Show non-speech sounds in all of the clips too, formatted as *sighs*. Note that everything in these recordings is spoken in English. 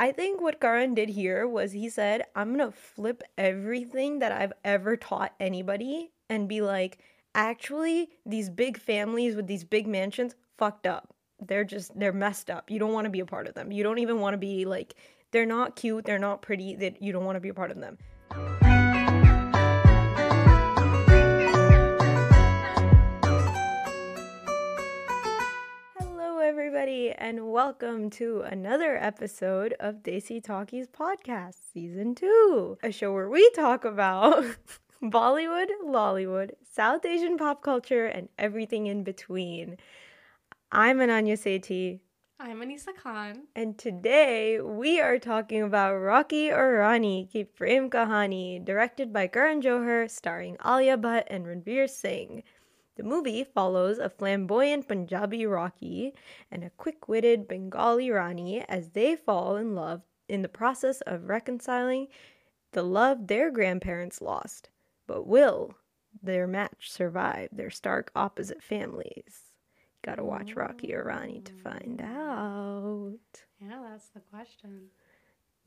I think what Karan did here was he said, I'm gonna flip everything that I've ever taught anybody and be like, actually, these big families with these big mansions fucked up. They're just they're messed up. You don't want to be a part of them. You don't even want to be like they're not cute, they're not pretty, that you don't want to be a part of them. Everybody, and welcome to another episode of Desi Talkies Podcast, Season 2, a show where we talk about *laughs* Bollywood, Lollywood, South Asian pop culture, and everything in between. I'm Ananya Sethi, I'm Aneesa Khan. and today we are talking about Rocky Aur Rani Ki Prem Kahani, directed by Karan Johar, starring Alia Bhatt and Ranveer Singh. The movie follows a flamboyant Punjabi Rocky and a quick witted Bengali Rani as they fall in love in the process of reconciling the love their grandparents lost. But will their match survive their stark opposite families? Gotta watch Rocky Aur Rani to find mm. out. Yeah, that's the question.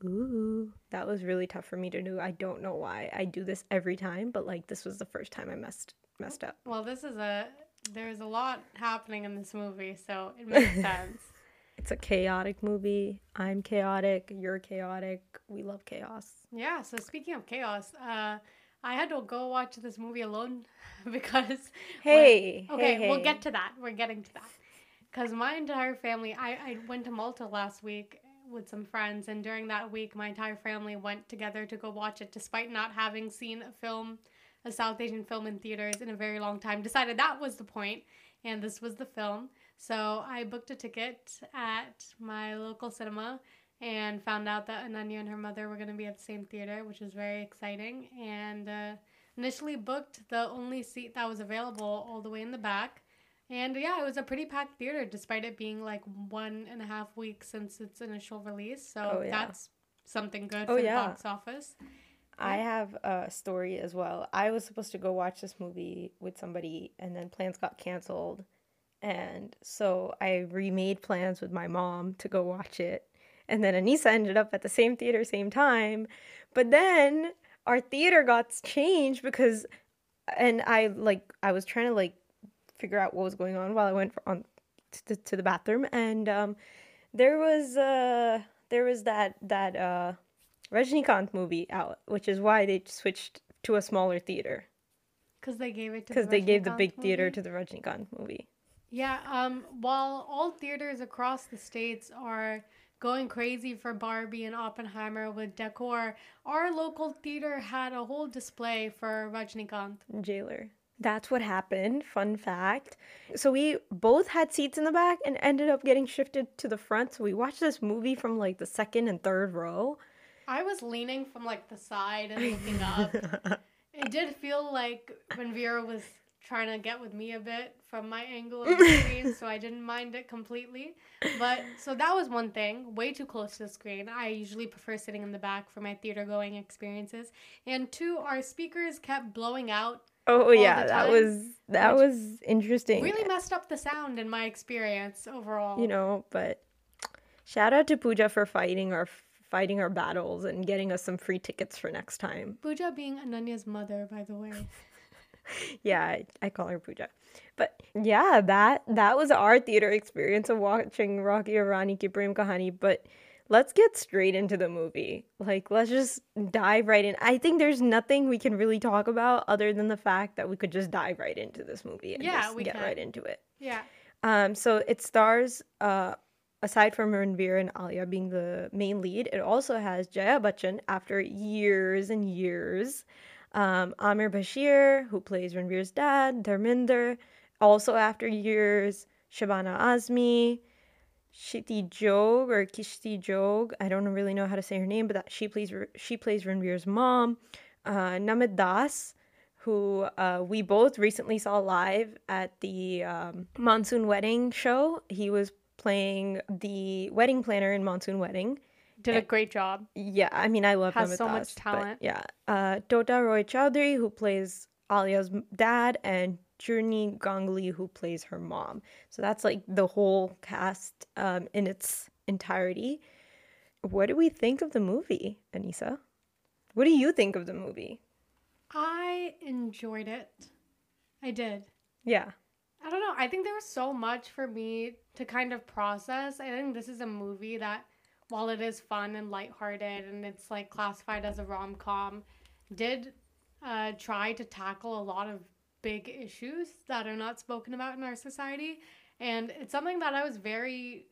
Ooh, that was really tough for me to do. I don't know why. I do this every time, but like this was the first time I messed messed up. Well, this is a there's a lot happening in this movie, so it makes *laughs* sense. It's a chaotic movie. I'm chaotic. You're chaotic. We love chaos. Yeah. So speaking of chaos, uh, I had to go watch this movie alone *laughs* because. Hey, okay, hey, we'll get to that. We're getting to that. Because my entire family, I, I went to Malta last week with some friends, and during that week, my entire family went together to go watch it, despite not having seen a film, a South Asian film in theaters in a very long time. Decided that was the point, and this was the film. So I booked a ticket at my local cinema and found out that Ananya and her mother were going to be at the same theater, which was very exciting. And uh, initially booked the only seat that was available all the way in the back. And yeah, it was a pretty packed theater despite it being like one and a half weeks since its initial release. So Oh, yeah. that's something good Oh, for yeah. the box office. I have a story as well. I was supposed to go watch this movie with somebody, and then plans got canceled. And so I remade plans with my mom to go watch it. And then Aneesa ended up at the same theater, same time. But then our theater got changed because, and I like, I was trying to like figure out what was going on while I went for, on to the, to the bathroom. And um, there was, uh, there was that, that, uh, Rajinikanth movie out, which is why they switched to a smaller theater Because they gave it to because they gave the big theater to the Rajinikanth movie. Yeah, um, while all theaters across the states are going crazy for Barbie and Oppenheimer with decor, our local theater had a whole display for Rajinikanth. Jailer. That's what happened. Fun fact. So we both had seats in the back and ended up getting shifted to the front. So we watched this movie from like the second and third row. I was leaning from like the side and looking up. *laughs* it did feel like when Vera was trying to get with me a bit from my angle of the screen, so I didn't mind it completely. But so that was one thing, way too close to the screen. I usually prefer sitting in the back for my theater going experiences. And two, our speakers kept blowing out. Oh yeah, that was that was interesting. Really messed up the sound in my experience overall. you know, but shout out to Pooja for fighting our fighting our battles and getting us some free tickets for next time. Pooja being Ananya's mother, by the way. *laughs* yeah, I, I call her Pooja. But yeah, that that was our theater experience of watching Rocky Aur Rani Ki Prem Kahani. But let's get straight into the movie. Like, let's just dive right in. I think there's nothing we can really talk about other than the fact that we could just dive right into this movie and Yeah, just we get can. right into it. Yeah. Um, so it stars, uh, aside from Ranveer and Alia being the main lead, it also has Jaya Bachchan after years and years. Um, Aamir Bashir, who plays Ranveer's dad, Dharmendra, also after years. Shabana Azmi, Shiti Jog or Kishti Jog, I don't really know how to say her name, but that she plays she plays Ranveer's mom. Uh, Namit Das, who uh, we both recently saw live at the um, Monsoon Wedding show. He was playing the wedding planner in Monsoon Wedding. Did a great job. Yeah, I mean, I love Has Namit so much Das, but talent. yeah, uh, Tota Roy Chowdhury, who plays Alia's dad, and Churni Ganguly, who plays her mom. So that's like the whole cast um, in its entirety. what do we think of the movie, Aneesa? What do you think of the movie? I enjoyed it. I did. Yeah. I don't know. I think there was so much for me to kind of process. I think this is a movie that, while it is fun and lighthearted and it's like classified as a rom com, did uh, try to tackle a lot of big issues that are not spoken about in our society. And it's something that I was very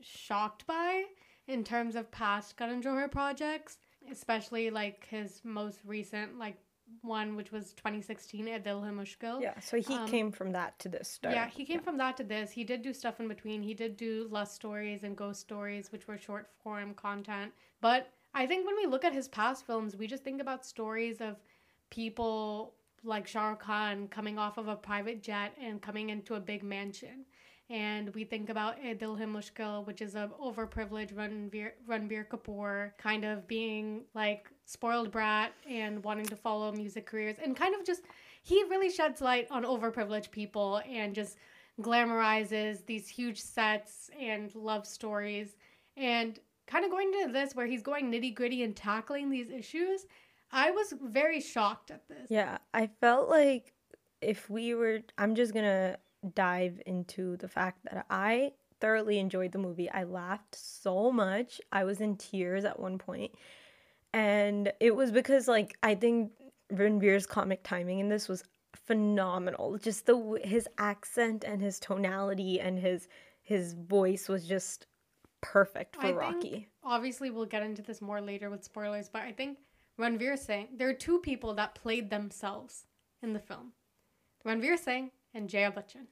shocked by in terms of past Karan Johar projects, especially like his most recent like one, which was 2016, Ae Dil Hai Yeah. So he Um, came from that to this start. Yeah, he came from that to this. He did do stuff in between. He did do lust stories and ghost stories, which were short form content. But I think when we look at his past films, we just think about stories of people like Shah Rukh Khan coming off of a private jet and coming into a big mansion. And we think about Ae Dil Hai Mushkil, which is a overprivileged Ranveer, Ranbir Kapoor kind of being like spoiled brat and wanting to follow music careers and kind of just he really sheds light on overprivileged people and just glamorizes these huge sets and love stories and kind of going to this where he's going nitty gritty and tackling these issues. I was very shocked at this. Yeah, I felt like if we were, I'm just gonna dive into the fact that I thoroughly enjoyed the movie. I laughed so much. I was in tears at one point. And it was because, like, I think Ranveer's comic timing in this was phenomenal. Just the his accent and his tonality and his his voice was just perfect for I think- Rocky. Obviously, we'll get into this more later with spoilers, but I think Ranveer Singh, there are two people that played themselves in the film Ranveer Singh and Jaya Bachchan.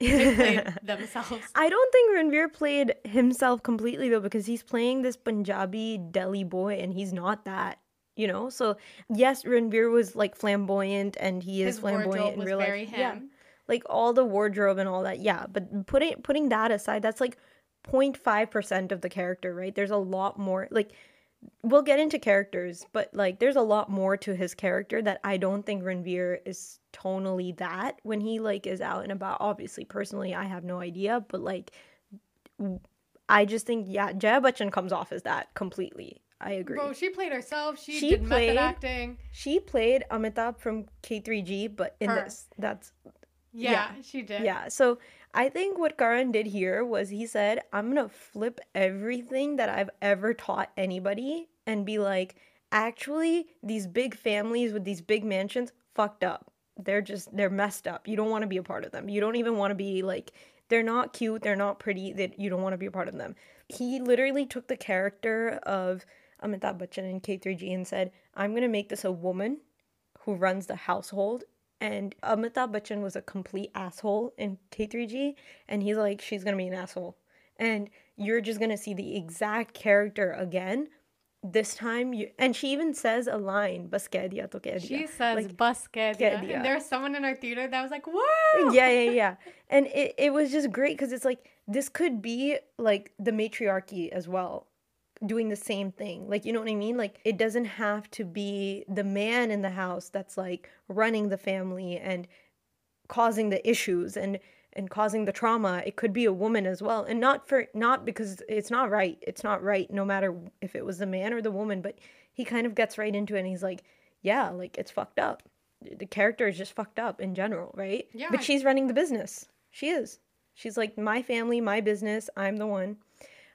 They *laughs* played themselves. I don't think Ranveer played himself completely though, because he's playing this Punjabi Delhi boy, and he's not that. You know, so yes, Ranveer was like flamboyant, and he is His flamboyant in real life. him. Yeah, like all the wardrobe and all that. Yeah, but putting putting that aside, that's like 0.5 percent of the character, right? There's a lot more. Like we'll get into characters, but like there's a lot more to his character that I don't think Ranveer is tonally that when he like is out and about. Obviously, personally, I have no idea, but like I just think yeah, Jaya Bachchan comes off as that completely. I agree. Bro, she played herself. She, She did played- method acting. she played Amitabh from K3G, but in Her. this, that's Yeah, Yeah. she did. Yeah. So I think what Karan did here was he said, I'm to flip everything that I've ever taught anybody and be like, actually, these big families with these big mansions fucked up. They're just, they're messed up. You don't want to be a part of them. You don't even want to be like, they're not cute. They're not pretty. That you don't want to be a part of them. He literally took the character of Amitabh Bachchan in K3G and said, I'm to make this a woman who runs the household. And Amitabh Bachchan was a complete asshole in K3G. And he's like, she's going to be an asshole. And you're just going to see the exact character again. This time, you and she even says a line, "Bas keh diya to keh diya." She says Like, bus keh diya. diya. And there was someone in our theater that was like, whoa! yeah, yeah, yeah. And it, it was just great because it's like this could be like the matriarchy as well, doing the same thing. Like, you know what I mean? Like, it doesn't have to be the man in the house that's like running the family and causing the issues and and causing the trauma. It could be a woman as well. And not for not because it's not right. It's not right no matter if it was the man or the woman, but he kind of gets right into it and he's like, yeah, like it's fucked up. The character is just fucked up in general, right? Yeah, But she's running the business. She is. She's like my family, my business, I'm the one.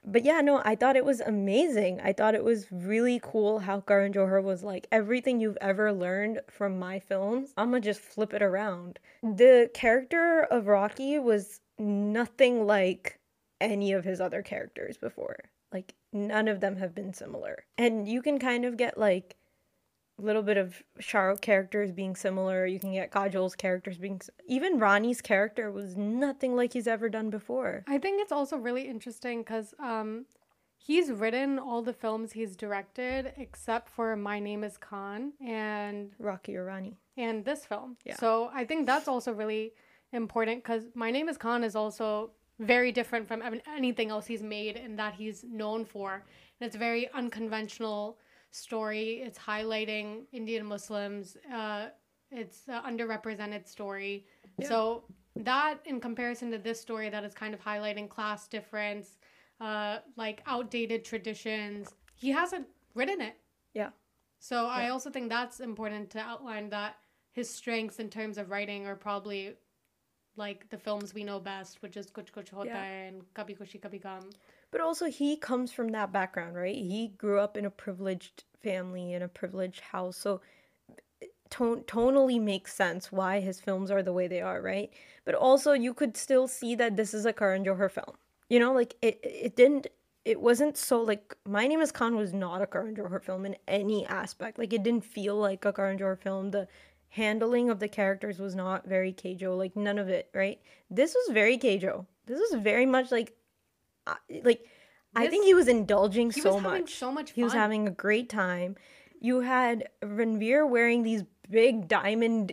But yeah, no, I thought it was amazing. I thought it was really cool how Karan Johar was like everything you've ever learned from my films. I'm gonna just flip it around. The character of Rocky was nothing like any of his other characters before. Like none of them have been similar. And you can kind of get like little bit of Shah characters being similar. You can get Kajol's characters being even Ronnie's character was nothing like he's ever done before. I think it's also really interesting because um, he's written all the films he's directed except for My Name is Khan and Rocky Aur Rani. and this film. Yeah. So I think that's also really important because My Name is Khan is also very different from anything else he's made and that he's known for. And it's very unconventional story. It's highlighting Indian Muslims. Uh, it's an underrepresented story. Yeah. So that, in comparison to this story, that is kind of highlighting class difference, uh, like outdated traditions. He hasn't written it. Yeah. So I also think that's important to outline that his strengths in terms of writing are probably like the films we know best, which is Kuch Kuch Hota Yeah. Hai and Kabhi Khushi Kabhi Gum. But also, he comes from that background, right? He grew up in a privileged family in a privileged house, so ton- tonally makes sense why his films are the way they are, right? But also, you could still see that this is a Karan Johar film. You know, like it, it didn't. It wasn't so like My Name Is Khan was not a Karan Johar film in any aspect. Like it didn't feel like a Karan Johar film. The handling of the characters was not very KJo. Like none of it, right? This was very KJo. This was very much like, uh, like I think he was indulging He so was having much. so much fun. He was having a great time. You had Ranveer wearing these big diamond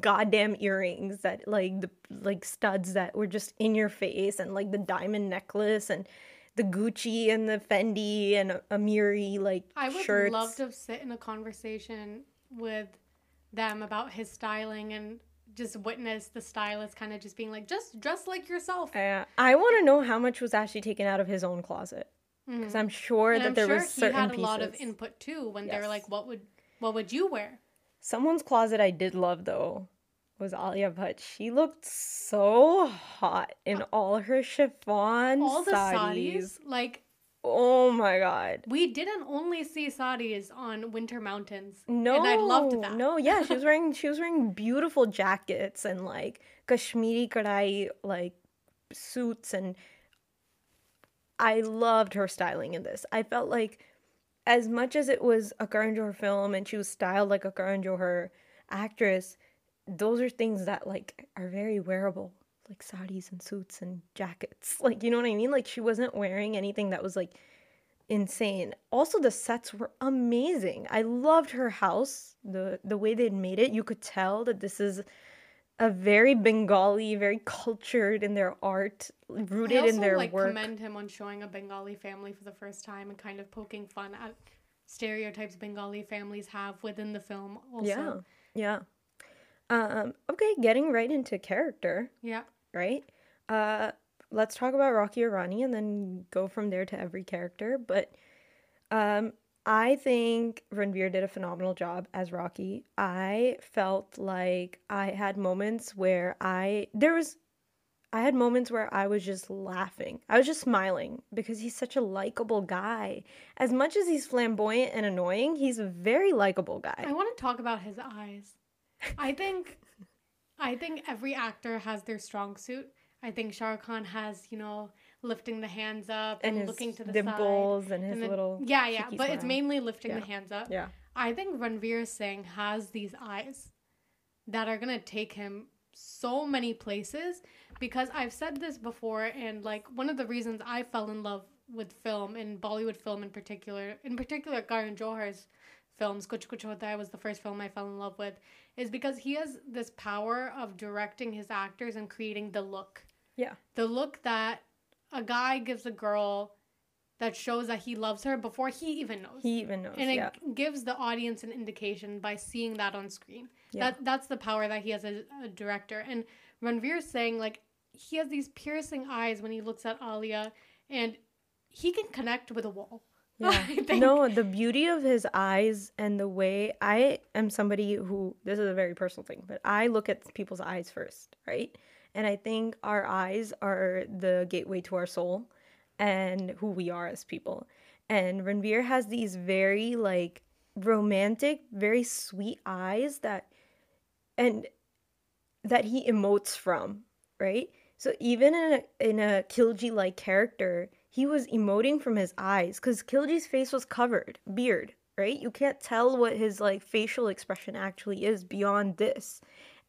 goddamn earrings that like the like studs that were just in your face and like the diamond necklace and the Gucci and the Fendi and Amiri like I would shirts. love to sit in a conversation with them about his styling and just witness the stylist kind of just being like, just dress like yourself. Uh, I want to know how much was actually taken out of his own closet because I'm sure. And that I'm there sure was he had a pieces. lot of input too when they were like, what would what would you wear? Someone's closet I did love though was Alia Bhatt. She looked so hot in all her chiffon Uh, All the saris, like Oh my god. we didn't only see saris on Winter Mountains. No, and I loved that. No, yeah, she was *laughs* wearing she was wearing beautiful jackets and like Kashmiri kadai like suits and I loved her styling in this. I felt like as much as it was a Karan Johar film and she was styled like a Karan Johar actress, those are things that like are very wearable, like saris and suits and jackets. *laughs* Like you know what I mean? Like she wasn't wearing anything that was like insane. Also the sets were amazing. I loved her house. The the way they'd made it, you could tell that this is a very Bengali, very cultured in their art, rooted also in their like work. commend him on showing a Bengali family for the first time and kind of poking fun at stereotypes Bengali families have within the film. Also, Yeah. Yeah. Um, okay, getting right into character, yeah. Right? Uh, let's talk about Rocky Aur Rani and then go from there to every character. But um, I think Ranveer did a phenomenal job as Rocky. I felt like I had moments where I there was I had moments where I was just laughing. I was just smiling because he's such a likable guy. As much as he's flamboyant and annoying, he's a very likable guy. I want to talk about his eyes. I think *laughs* I think every actor has their strong suit. I think Shah Rukh Khan has, you know, lifting the hands up and and, looking to the dimples side. and his and then- little yeah, yeah, but it's mainly lifting Yeah. the hands up. yeah I think Ranveer Singh has these eyes that are gonna take him so many places because I've said this before, and like one of the reasons I fell in love with film in Bollywood film in particular, in particular Karan Johar's films, Kuch Kuch Hota Hai was the first film I fell in love with, is because he has this power of directing his actors and creating the look. Yeah. The look that a guy gives a girl that shows that he loves her before he even knows he even knows and it yeah gives the audience an indication by seeing that on screen. Yeah. That that's the power that he has as a director. And Ranveer saying like he has these piercing eyes when he looks at Alia, and he can connect with a wall. *laughs* Yeah. No, the beauty of his eyes and the way I am somebody who this is a very personal thing, but I look at people's eyes first, right? And I think our eyes are the gateway to our soul and who we are as people. And Ranveer has these very like romantic, very sweet eyes that and that he emotes from, right? So even in a in a Khilji like character, he was emoting from his eyes because Khilji's face was covered, beard, right? You can't tell what his like facial expression actually is beyond this.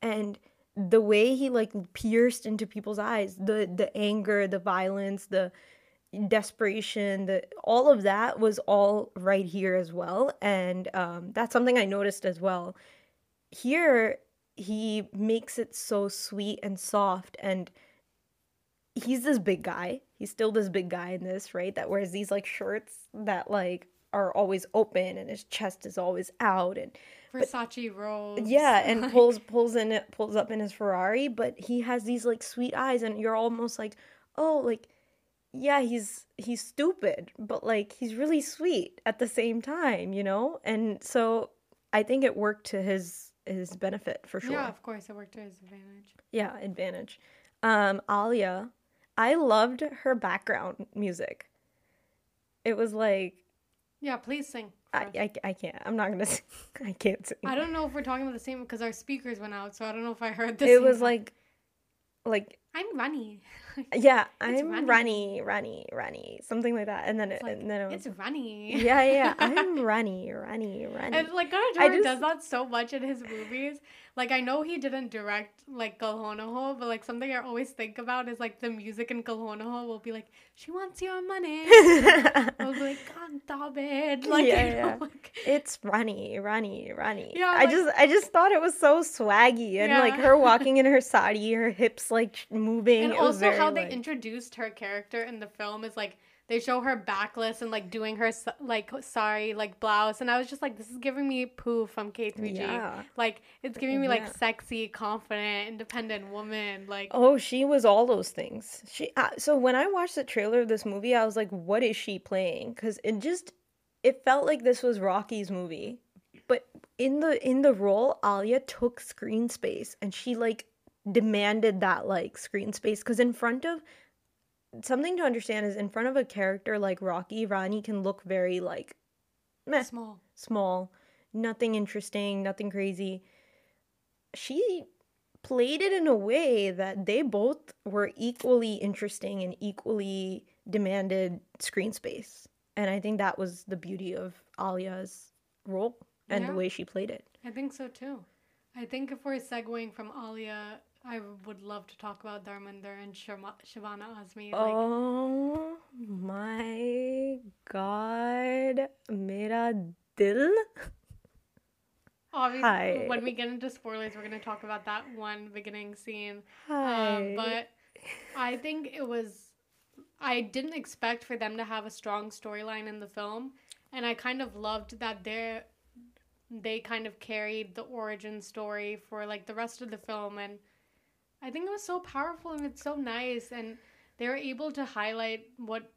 And the way he like pierced into people's eyes, the the anger, the violence, the desperation, the all of that was all right here as well. And um, that's something I noticed as well. Here he makes it so sweet and soft and he's this big guy. He's still this big guy in this, right? That wears these like shirts that like are always open and his chest is always out and Versace rolls yeah, *laughs* and like- pulls pulls in it pulls up in his Ferrari, but he has these like sweet eyes and you're almost like, "Oh, like yeah, he's he's stupid, but like he's really sweet at the same time, you know? And so I think it worked to his his benefit for sure. Yeah, of course, it worked to his advantage. Yeah, advantage. Um, Alia, I loved her background music. It was like Yeah, please sing. I. I, I can't. I'm not gonna. *laughs* Sing. I can't sing. I don't know if we're talking about the same because our speakers went out, so I don't know if I heard this. It was one. like, like I'm runny. *laughs* yeah, I'm runny. runny, runny, runny, something like that. And then it, It's like, and then it was it's runny. yeah, yeah. *laughs* I'm runny, runny, runny. And like Gunnar I Jordan just- does that so much in his movies. Like I know he didn't direct like Kal Ho Naa Ho, but like something I always think about is like the music in Kal Ho Naa Ho will be like, "She wants your money." *laughs* I'll be like, "God, stop it!" Like, Yeah, you know, yeah. like it's runny, runny, runny. Yeah, I like- just, I just thought it was so swaggy, and like her walking in her sari, her hips like moving. and it was also very, how they like- introduced her character in the film is like they show her backless and like doing her like sorry like blouse and i was just like this is giving me poo from k3g Yeah. like it's giving me like Yeah. sexy confident independent woman like Oh, she was all those things. She uh, so when I watched the trailer of this movie, I was like, "What is she playing?" Because it just it felt like this was Rocky's movie, but in the in the role, Alia took screen space and she like demanded that like screen space. Because in front of something to understand is in front of a character like Rocky, Rani can look very like meh, small small, nothing interesting, nothing crazy. She played it in a way that they both were equally interesting and equally demanded screen space. And I think that was the beauty of Alia's role and Yeah. the way she played it. i think so too i think if we're segueing from alia i would love to talk about dharmendra and Shama- shabana azmi like oh my god, mera dil. obviously hi. when we get into spoilers we're going to talk about that one beginning scene Hi. Um, but I think it was. I didn't expect for them to have a strong storyline in the film, and I kind of loved that they they kind of carried the origin story for like the rest of the film, and I think it was so powerful and it's so nice, and they were able to highlight what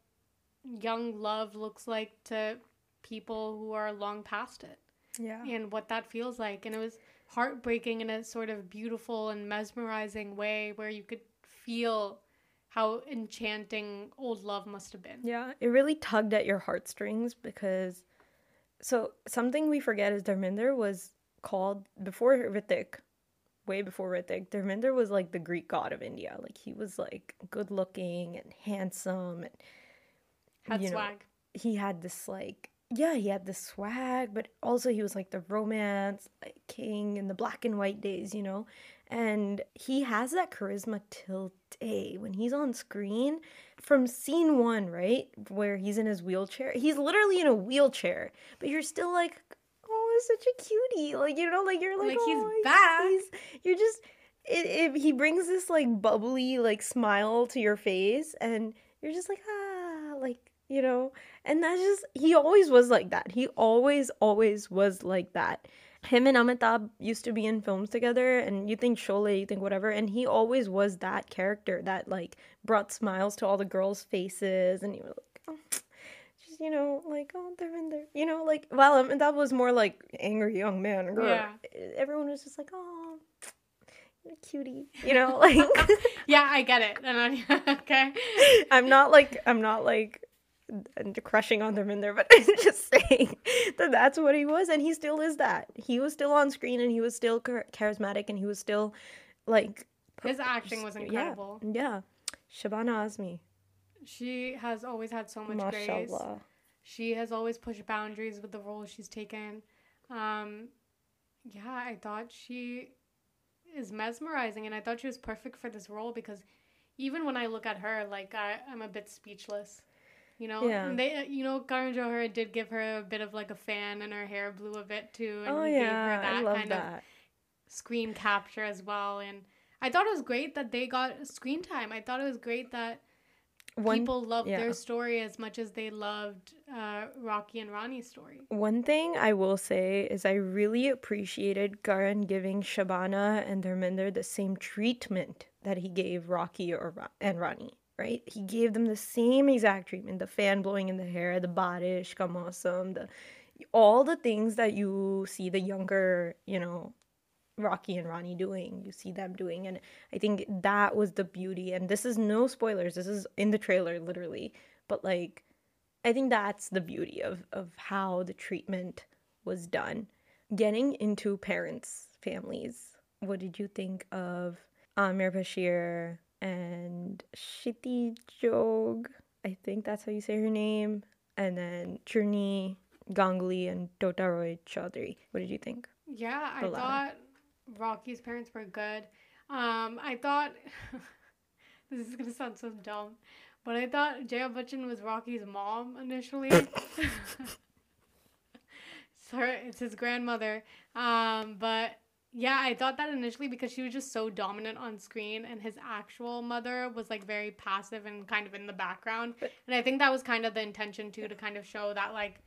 young love looks like to people who are long past it yeah. and what that feels like. And it was heartbreaking in a sort of beautiful and mesmerizing way where you could feel how enchanting old love must have been. Yeah, it really tugged at your heartstrings because so something we forget is Dharmendra was called before Hrithik, way before Hrithik. Dharmendra was like the Greek god of India. Like he was like good looking and handsome and Had you know, swag. he had this like yeah, he had the swag, but also he was like the romance like king in the black and white days, you know. And he has that charisma till day when he's on screen. From scene one, right, where he's in his wheelchair, he's literally in a wheelchair, but you're still like, he's such a cutie, like you know, like you're like, Like, he's "Oh, back." he's- you're just, it, it, he brings this like bubbly like smile to your face, and you're just like, ah, like you know, and that's just he always was like that. He always, always was like that. Him and Amitabh used to be in films together, and you think Sholay, you think whatever, and he always was that character that like brought smiles to all the girls' faces, and you were like, oh, just you know, like oh, they're in there, you know, like while um, that was more like angry young man, girl, Yeah. everyone was just like, oh, cutie, you know, *laughs* like. *laughs* Yeah, I get it. And I, *laughs* okay. I'm not like I'm not like and crushing on them in there, but I'm just saying that that's what he was, and he still is that. He was still on screen, and he was still charismatic, and he was still like His acting was yeah, incredible. Yeah, Shabana Azmi, She has always had so much grace. She has always pushed boundaries with the role she's taken. Um, yeah, I thought she is mesmerizing, and I thought she was perfect for this role because even when I look at her, like I, I'm a bit speechless. You know, Yeah. And they, you know, Karan Johar did give her a bit of like a fan, and her hair blew a bit too, and Oh he gave her that I love kind of screen capture as well. And I thought it was great that they got screen time. I thought it was great that One people loved yeah. their story as much as they loved uh, Rocky and Rani's story. One thing I will say is I really appreciated Karan giving Shabana and Dharmendra the same treatment that he gave Rocky or and Rani. right? He gave them the same exact treatment the fan blowing in the hair, the barish, kamasam, the all the things that you see the younger, you know, Rocky and Rani doing. You see them doing. And I think that was the beauty. And this is no spoilers. This is in the trailer, literally. But like, I think that's the beauty of, of how the treatment was done. Getting into parents' families, what did you think of Amir Bashir and Shiti Jog? I think that's how you say her name. And then Churni Ganguli and Tota Roy Chaudhary. What did you think? Yeah, I thought Rocky's parents were good. Um, I thought *laughs* this is gonna sound so dumb, but I thought Jaya Bachchan was Rocky's mom initially. *laughs* *laughs* Sorry, it's his grandmother. Um, but yeah, I thought that initially because she was just so dominant on screen, and his actual mother was like very passive and kind of in the background. And I think that was kind of the intention too, to kind of show that like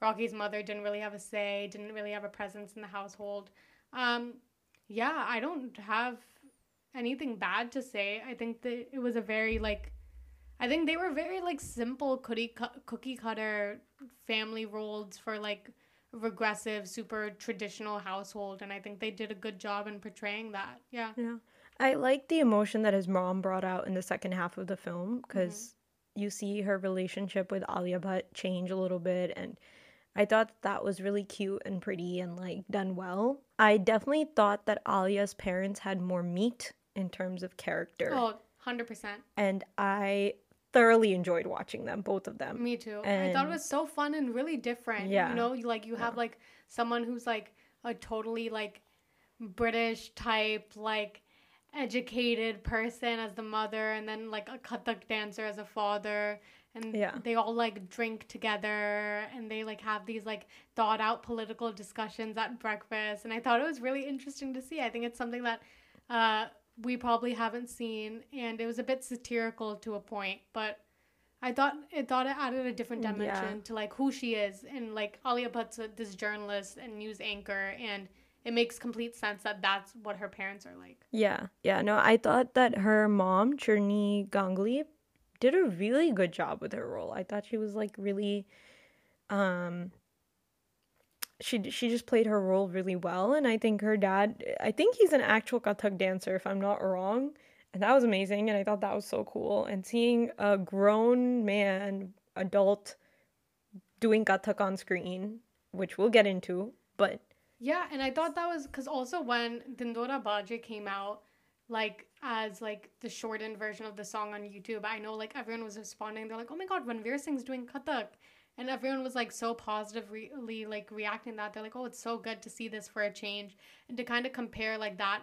Rocky's mother didn't really have a say, didn't really have a presence in the household. Um, yeah, I don't have anything bad to say. I think that it was a very like I think they were very like simple cookie cookie cutter family roles for like regressive super traditional household and I think they did a good job in portraying that. Yeah. Yeah. I like the emotion that his mom brought out in the second half of the film because mm-hmm. you see her relationship with Alia Bhatt change a little bit and I thought that was really cute and pretty and like done well. I definitely thought that Alia's parents had more meat in terms of character. Oh, 100%. And I thoroughly enjoyed watching them, both of them. Me too. And I thought it was so fun and really different. Yeah. You know, like you have yeah. like someone who's like a totally like British type, like educated person as the mother, and then like a Kathak dancer as a father and yeah. they all like drink together and they like have these like thought out political discussions at breakfast and i thought it was really interesting to see i think it's something that uh, we probably haven't seen and it was a bit satirical to a point but i thought it thought it added a different dimension yeah. to like who she is and like alia bhatt's this journalist and news anchor and it makes complete sense that that's what her parents are like. Yeah, yeah. No, I thought that her mom, Churni Ganguli, did a really good job with her role. I thought she was like really um she she just played her role really well and I think her dad I think he's an actual Kathak dancer if I'm not wrong. And that was amazing and I thought that was so cool and seeing a grown man adult doing Kathak on screen, which we'll get into, but yeah, and I thought that was cuz also when Dhindhora Baje came out like as like the shortened version of the song on YouTube. I know like everyone was responding. They're like, "Oh my god, Ranveer Singh's doing Kathak," and everyone was like so positively like reacting that. They're like, "Oh, it's so good to see this for a change," and to kind of compare like that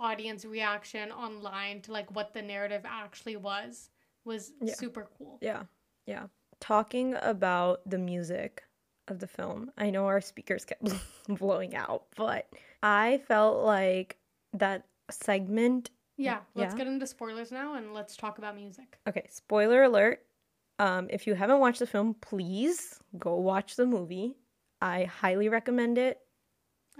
audience reaction online to like what the narrative actually was was yeah. super cool. Yeah, yeah. Talking about the music of the film, I know our speakers kept *laughs* blowing out, but I felt like that segment. Yeah, let's yeah. get into spoilers now and let's talk about music. Okay, spoiler alert. Um, if you haven't watched the film, please go watch the movie. I highly recommend it.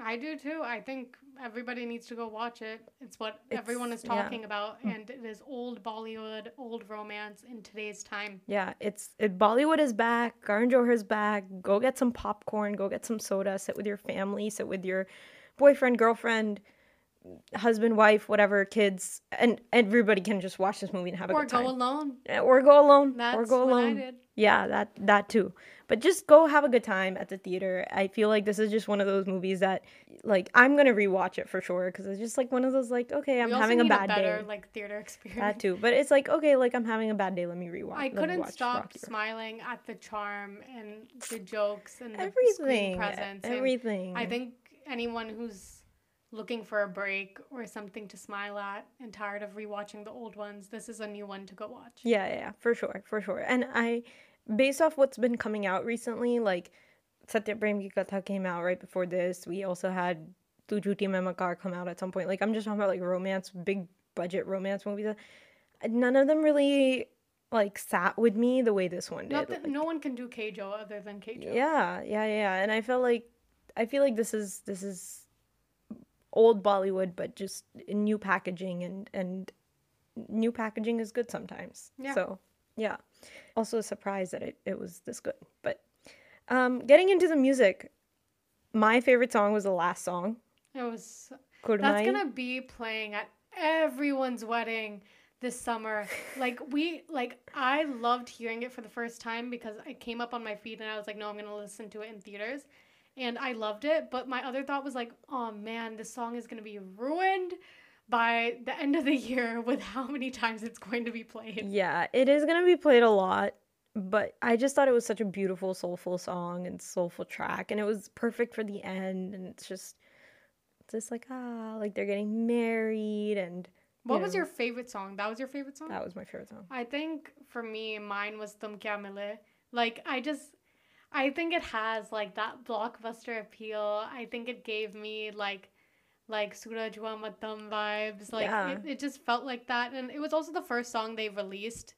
I do too. I think everybody needs to go watch it. It's what it's, everyone is talking yeah. about, hmm. and it is old Bollywood, old romance in today's time. Yeah, it's it, Bollywood is back. Karan Johar is back. Go get some popcorn. Go get some soda. Sit with your family. Sit with your boyfriend, girlfriend husband, wife, whatever, kids, and everybody can just watch this movie and have a or good time. Or go alone. Or go alone. That's or go alone. Yeah, that that too. But just go have a good time at the theater. I feel like this is just one of those movies that, like, I'm gonna rewatch it for sure because it's just like one of those like, okay, I'm having a bad a better, day. Like theater experience. That too. But it's like okay, like I'm having a bad day. Let me rewatch. I couldn't stop smiling at the charm and the jokes and the everything. presence. Everything. And I think anyone who's looking for a break or something to smile at and tired of rewatching the old ones, this is a new one to go watch. Yeah, yeah, for sure, for sure. And I, based off what's been coming out recently, like Satya Prem Ki came out right before this. We also had Tu Jhoothi Main Makkaar come out at some point. Like I'm just talking about like romance, big budget romance movies. None of them really like sat with me the way this one did. Not that like, no one can do Kajol other than Kajol. Yeah, yeah, yeah. And I felt like I feel like this is this is old Bollywood, but just new packaging and and new packaging is good sometimes. Yeah. So yeah. Also a surprise that it, it was this good. But um getting into the music, my favorite song was the last song. It was. Kudmayi. That's gonna be playing at everyone's wedding this summer. *laughs* Like we like I loved hearing it for the first time because it came up on my feed and I was like, no, I'm gonna listen to it in theaters. And I loved it, but my other thought was like, oh man, this song is gonna be ruined by the *laughs* end of the year with how many times it's going to be played. Yeah, it is gonna be played a lot, but I just thought it was such a beautiful, soulful song and soulful track, and it was perfect for the end. And it's just, it's just like ah, like they're getting married, and What you was know, your favorite song? That was your favorite song? That was my favorite song. I think for me, mine was Tum Kya Mile. Like, I just, I think it has like that blockbuster appeal. I think it gave me like, like Suraj Matam vibes. Like, Yeah. it, it just felt like that. And it was also the first song they released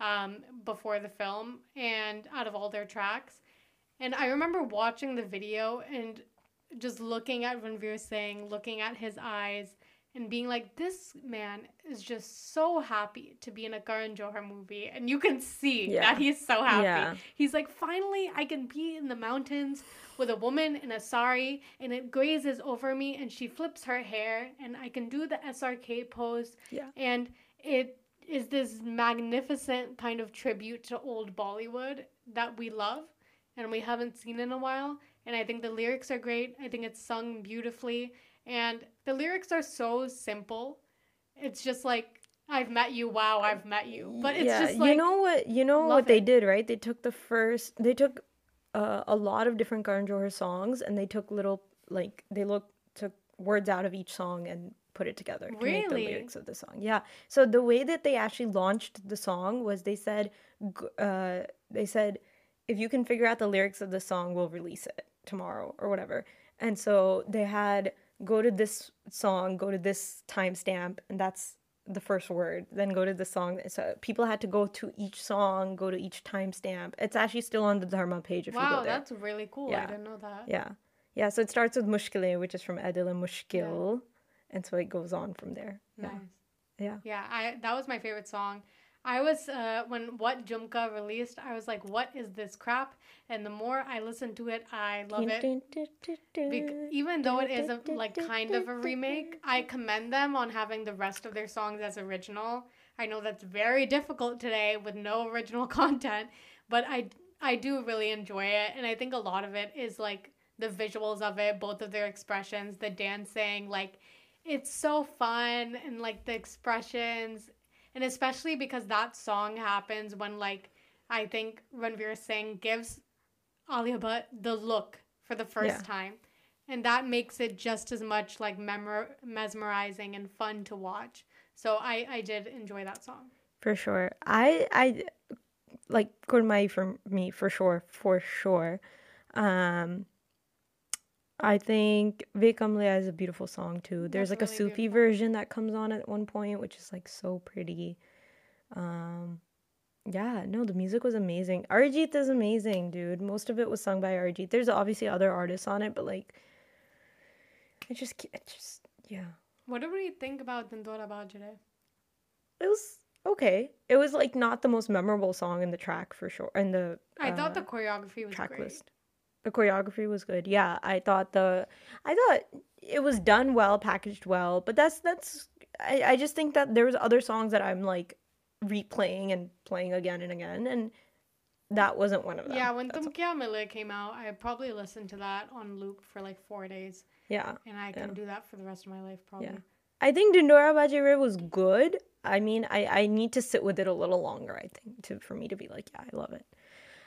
um, before the film and out of all their tracks. And I remember watching the video and just looking at Ranveer Singh, looking at his eyes, and being like, this man is just so happy to be in a Karan Johar movie. And you can see Yeah. that he's so happy. Yeah. He's like, finally, I can be in the mountains with a woman in a sari, and it grazes over me, and she flips her hair, and I can do the SRK pose. Yeah. And it is this magnificent kind of tribute to old Bollywood that we love and we haven't seen in a while. And I think the lyrics are great. I think it's sung beautifully. And the lyrics are so simple. It's just like, I've met you, wow, I've met you. But it's yeah, just like, you know what you know what they it. did, right? They took the first they took uh, a lot of different Karan Johar songs and they took little like they look took words out of each song and put it together to make the lyrics of the song. Yeah. So the way that they actually launched the song was they said uh they said if you can figure out the lyrics of the song, we'll release it tomorrow or whatever. And so they had go to this song, go to this timestamp, and that's the first word. Then go to the song. So people had to go to each song, go to each timestamp. It's actually still on the Dharma page if you wow, go there. that's really cool. I Yeah. didn't know that. Yeah. Yeah. So it starts with Mushkile, which is from Adil and Mushkil. And so it goes on from there. Yeah. Nice. Yeah. Yeah, I that was my favorite song. I was uh when What Jhumka released, I was like, what is this crap? And the more I listened to it, I love it. Bec- even though it is a like kind of a remake, I commend them on having the rest of their songs as original. I know that's very difficult today with no original *laughs* content, but I I do really enjoy it, and I think a lot of it is like the visuals of it, both of their expressions, the dancing, like it's so fun and like the expressions, and especially because that song happens when like I think Ranveer Singh gives Alia Bhatt the look for the first Yeah. time. And that makes it just as much like memor- mesmerizing and fun to watch. So I, I did enjoy that song. For sure. I I like Kudmayi for me for sure, for sure. Um I think Ve Kamleya is a beautiful song too. There's That's like a really Sufi beautiful. version that comes on at one point, which is like so pretty. Um yeah, no, the music was amazing. Arijit is amazing, dude. Most of it was sung by Arijit. There's obviously other artists on it, but like it just it just yeah. What did we think about Dhindhora Bajre? It was okay. It was like not the most memorable song in the track for sure. In the I thought the uh, choreography was track great. list. The choreography was good. Yeah, I thought the I thought it was done well, packaged well. But that's that's I, I just think that there was other songs that I'm like replaying and playing again and again, and that wasn't one of them. Yeah, when That's- Tum Kya Mile came out, I probably listened to that on loop for like four days. yeah. And I can Yeah. do that for the rest of my life, probably. I think Dhindhora Bajire was good. I mean, I I need to sit with it a little longer. I think to for me to be like, yeah, I love it.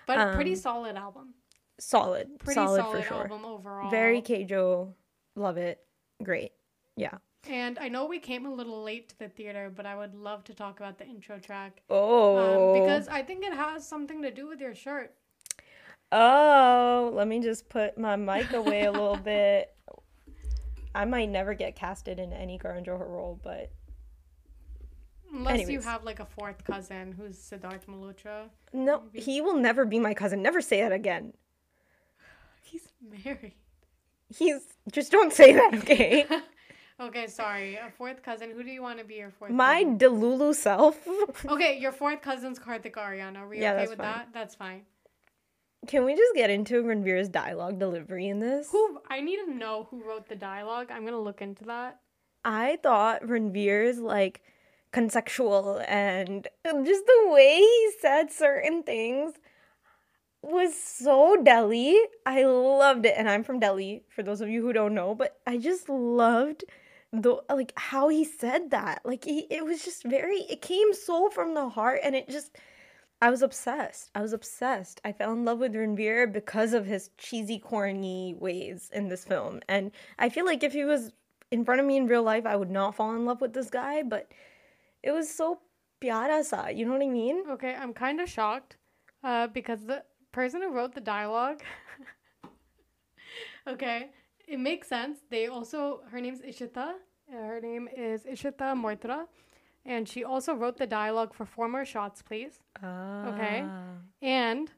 But pretty Um, solid album. Solid, Pretty solid, solid, for sure. album overall. Very KJo, love it. Great. Yeah. And I know we came a little late to the theater, but I would love to talk about the intro track. Oh. Um, because I think it has something to do with your shirt. Oh, let me just put my mic away a little *laughs* bit. I might never get casted in any Karan Johar role, but Unless you have like a fourth cousin who's Sidharth Malhotra. no, Maybe. he will never be my cousin. Never say that again. *laughs* He's married. He's just don't say that, okay? *laughs* Okay, sorry. A fourth cousin. Who do you want to be your fourth? My cousin? Delulu self. *laughs* Okay, your fourth cousin's Kartik Aaryan. Are we Yeah, okay that's with fine. that? That's fine. Can we just get into Ranveer's dialogue delivery in this? Who? I need to know who wrote the dialogue. I'm gonna look into that. I thought Ranveer's like conceptual and just the way he said certain things was so Delhi. I loved it. And I'm from Delhi, for those of you who don't know, but I just loved the like how he said that. Like he, it was just very it came so from the heart and it just I was obsessed. I was obsessed. I fell in love with Ranveer because of his cheesy, corny ways in this film. And I feel like if he was in front of me in real life, I would not fall in love with this guy, but it was so pyara sa, you know what I mean? Okay, I'm kind of shocked, uh, because the person who wrote the dialogue. *laughs* okay, it makes sense. They also her name's Ishita. Her name is Ishita Moitra, and she also wrote the dialogue for Four More Shots, Please, Okay. and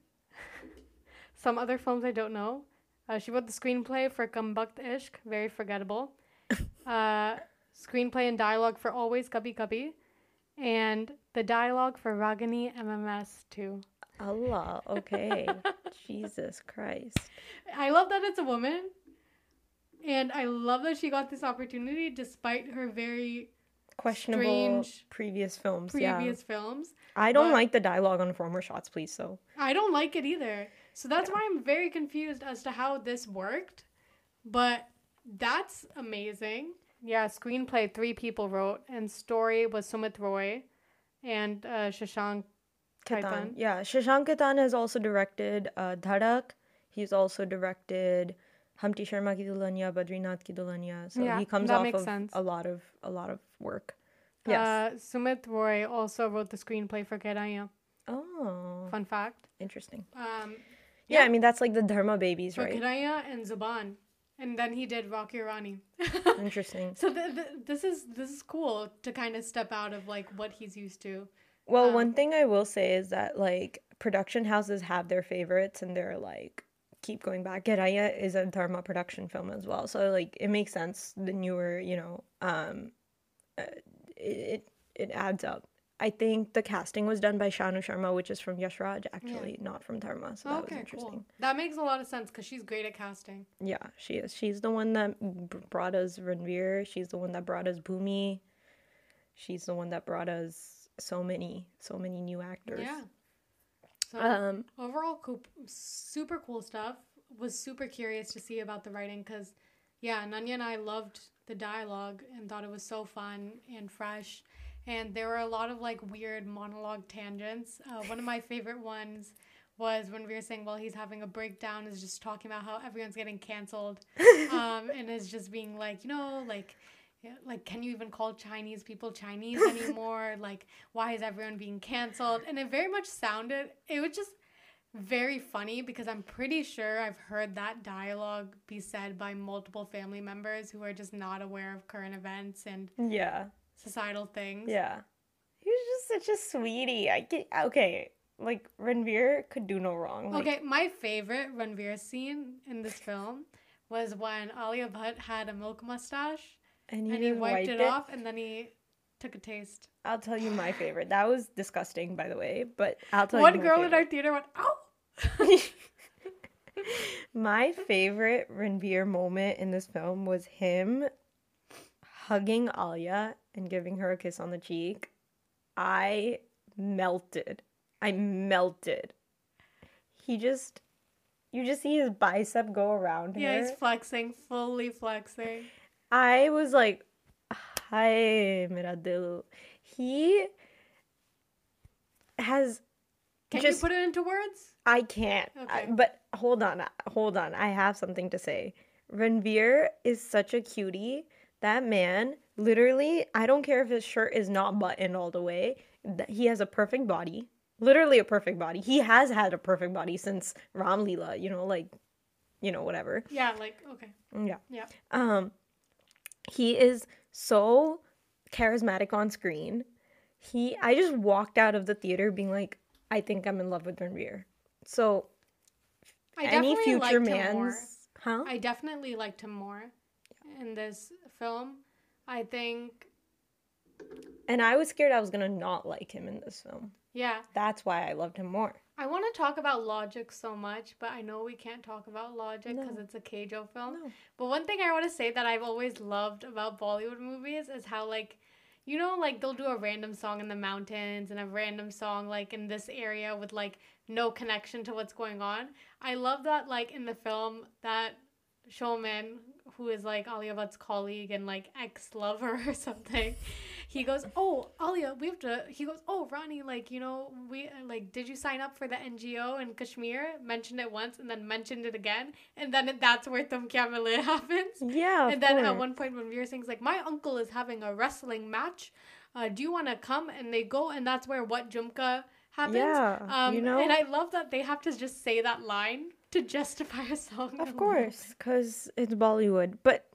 *laughs* some other films I don't know. Uh, she wrote the screenplay for Kambakkht Ishq, very forgettable. *laughs* uh, screenplay and dialogue for Always Kabhi Kabhi, and the dialogue for Ragini MMS 2. Allah, okay. *laughs* Jesus Christ. I love that it's a woman, and I love that she got this opportunity despite her very Questionable Strange previous films. previous yeah. films. I don't like the dialogue on Four More Shots, Please. So I don't like it either. So that's why I'm very confused as to how this worked. But that's amazing. Yeah, screenplay three people wrote, and story was Sumit Roy and uh, Shashank Khaitan. Khaitan. Yeah, Shashank Khaitan has also directed uh, Dhadak. He's also directed Humpty Sharma Ki Dulhania, Badrinath Ki Dulhania. So Yeah, he comes off of sense. a lot of a lot of work. Yes. Uh, Sumit Roy also wrote the screenplay for Gehraiyaan. oh, Fun fact. interesting. Um, Yeah, Yeah. I mean that's like the Dharma babies, for right? Gehraiyaan and Zubaan. And then he did Rocky Rani. *laughs* Interesting. So th- th- this is this is cool to kind of step out of like what he's used to. Well, Um, one thing I will say is that like production houses have their favorites and they're like keep going back. Gehraiyaan is a Dharma production film as well, so like it makes sense. The newer, you know, um, uh, it it, it adds up. I think the casting was done by Shanu Sharma, which is from Yash Raj, actually, not from Dharma. So that was interesting. cool. That makes a lot of sense because she's great at casting. Yeah, she is. She's the one that brought us Ranveer. She's the one that brought us Bhumi. She's the one that brought us so many, so many new actors. Yeah. So Um, overall, cool, super cool stuff. Was super curious to see about the writing because, yeah, Nanya and I loved the dialogue and thought it was so fun and fresh. And there were a lot of like weird monologue tangents. Uh, one of my favorite ones was when we were saying, well, he's having a breakdown, is just talking about how everyone's getting canceled, *laughs* um, and is just being like, you know, like. Yeah, Like, can you even call Chinese people Chinese *laughs* anymore? like, why is everyone being canceled? And it very much sounded, it was just very funny because I'm pretty sure I've heard that dialogue be said by multiple family members who are just not aware of current events and yeah, societal things. yeah. He was just such a sweetie. I get okay. Like Ranveer could do no wrong. Like, Okay, my favorite Ranveer scene in this film was when Alia Bhatt had a milk mustache and he, and he just wiped, it, off and then he took a taste. I'll tell you my favorite. That was disgusting, by the way. But I'll tell One you. my girl in our theater went, "Oh!" *laughs* My favorite Ranveer moment in this film was him hugging Alia and giving her a kiss on the cheek. I melted. I melted. He just, you just see his bicep go around Yeah, her. he's flexing, fully flexing. I was like, hi, mera dil. He has Can just you put it into words? I can't. I- Okay. but hold on, hold on. I have something to say. Ranveer is such a cutie. That man, literally, I don't care if his shirt is not buttoned all the way. He has a perfect body. Literally a perfect body. He has had a perfect body since Ram Leela, you know, like, you know, whatever. Yeah, like, okay. Yeah. Yeah. Um, he is so charismatic on screen. He, I just walked out of the theater being like, I think I'm in love with Ranveer. So I any future liked him more. man's, huh? I definitely liked him more in this film. I think, And I was scared I was gonna not like him in this film. yeah. That's why I loved him more. I want to talk about Logic so much, but I know we can't talk about Logic because No. it's a KJo film. No. But one thing I want to say that I've always loved about Bollywood movies is how like you know like they'll do a random song in the mountains and a random song like in this area with like no connection to what's going on. I love that like in the film that showman who is like Alia Bhatt's colleague and like ex-lover or *laughs* something. He goes, "Oh, Alia, we have to." He goes, "Oh, Ronnie, like you know, we like, did you sign up for the NGO in Kashmir?" Mentioned it once and then mentioned it again, and then that's where Tum Kya Mile *laughs* happens. Yeah. and then at one point when Veer Singh's like, "My uncle is having a wrestling match. Uh, do you want to come?" And they go, and that's where what Jhumka happens. Yeah, Um, you know? and I love that they have to just say that line to justify a song. Of course, because it's Bollywood. But